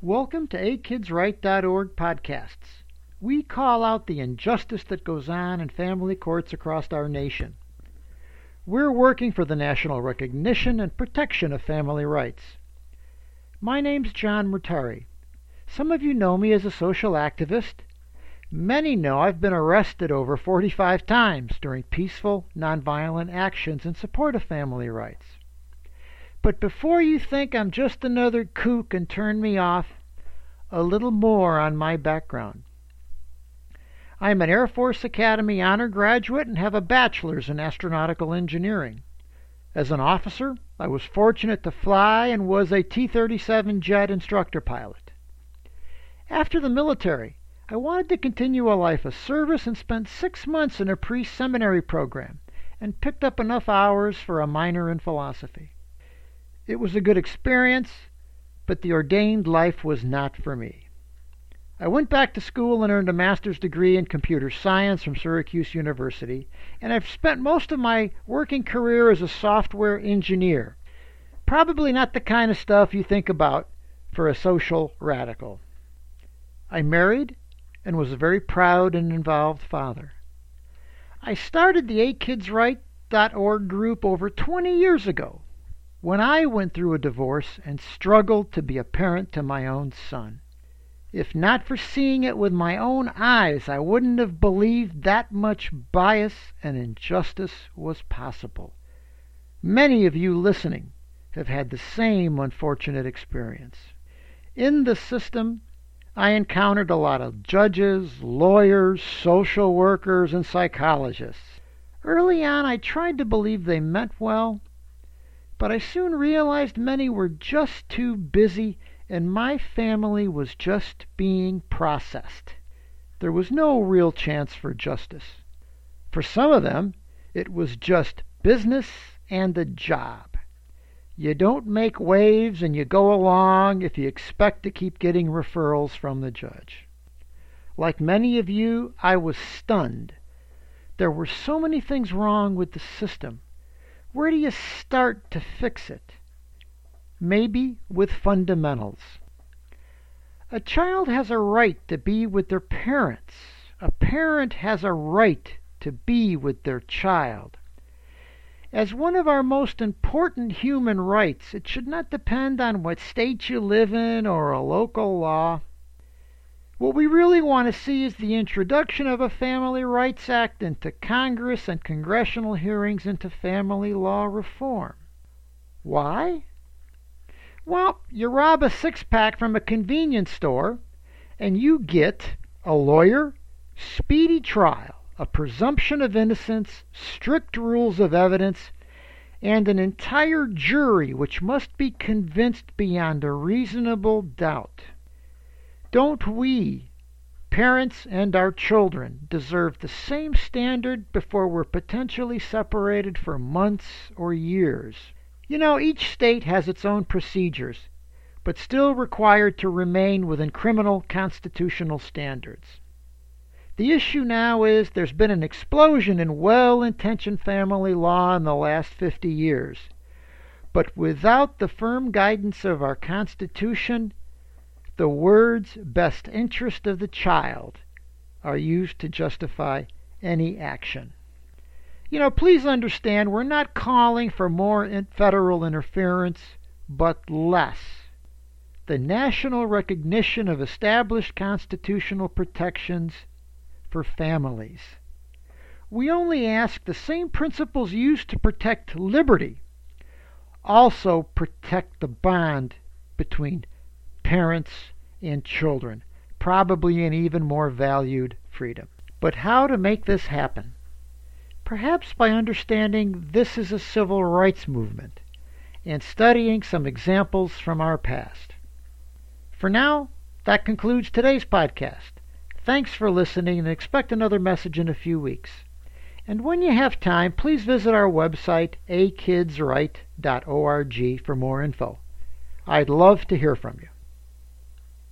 Welcome to akidsright.org podcasts. We call out the injustice that goes on in family courts across our nation. We're working for the national recognition and protection of family rights. My name's John Murtari. Some of you know me as a social activist. Many know I've been arrested over 45 times during peaceful, nonviolent actions in support of family rights. But before you think I'm just another kook and turn me off, a little more on my background. I'm an Air Force Academy honor graduate and have a bachelor's in astronautical engineering. As an officer, I was fortunate to fly and was a T 37 jet instructor pilot. After the military, I wanted to continue a life of service and spent six months in a pre seminary program and picked up enough hours for a minor in philosophy. It was a good experience, but the ordained life was not for me. I went back to school and earned a master's degree in computer science from Syracuse University, and I've spent most of my working career as a software engineer. Probably not the kind of stuff you think about for a social radical. I married and was a very proud and involved father. I started the akidsright.org group over 20 years ago when I went through a divorce and struggled to be a parent to my own son. If not for seeing it with my own eyes, I wouldn't have believed that much bias and injustice was possible. Many of you listening have had the same unfortunate experience. In the system, I encountered a lot of judges, lawyers, social workers, and psychologists. Early on, I tried to believe they meant well, but I soon realized many were just too busy and my family was just being processed. There was no real chance for justice. For some of them, it was just business and a job. You don't make waves and you go along if you expect to keep getting referrals from the judge. Like many of you, I was stunned. There were so many things wrong with the system. Where do you start to fix it? Maybe with fundamentals. A child has a right to be with their parents. A parent has a right to be with their child. As one of our most important human rights, it should not depend on what state you live in or a local law. What we really want to see is the introduction of a Family Rights Act into Congress and congressional hearings into family law reform. Why? Well, you rob a six pack from a convenience store and you get a lawyer, speedy trial, a presumption of innocence, strict rules of evidence, and an entire jury which must be convinced beyond a reasonable doubt. Don't we, parents and our children, deserve the same standard before we're potentially separated for months or years? You know, each state has its own procedures, but still required to remain within criminal constitutional standards. The issue now is there's been an explosion in well intentioned family law in the last 50 years. But without the firm guidance of our Constitution, the words best interest of the child are used to justify any action. You know, please understand, we're not calling for more federal interference, but less. The national recognition of established constitutional protections for families. We only ask the same principles used to protect liberty also protect the bond between parents, and children, probably an even more valued freedom. But how to make this happen? Perhaps by understanding this is a civil rights movement and studying some examples from our past. For now, that concludes today's podcast. Thanks for listening and expect another message in a few weeks. And when you have time, please visit our website, akidsright.org, for more info. I'd love to hear from you.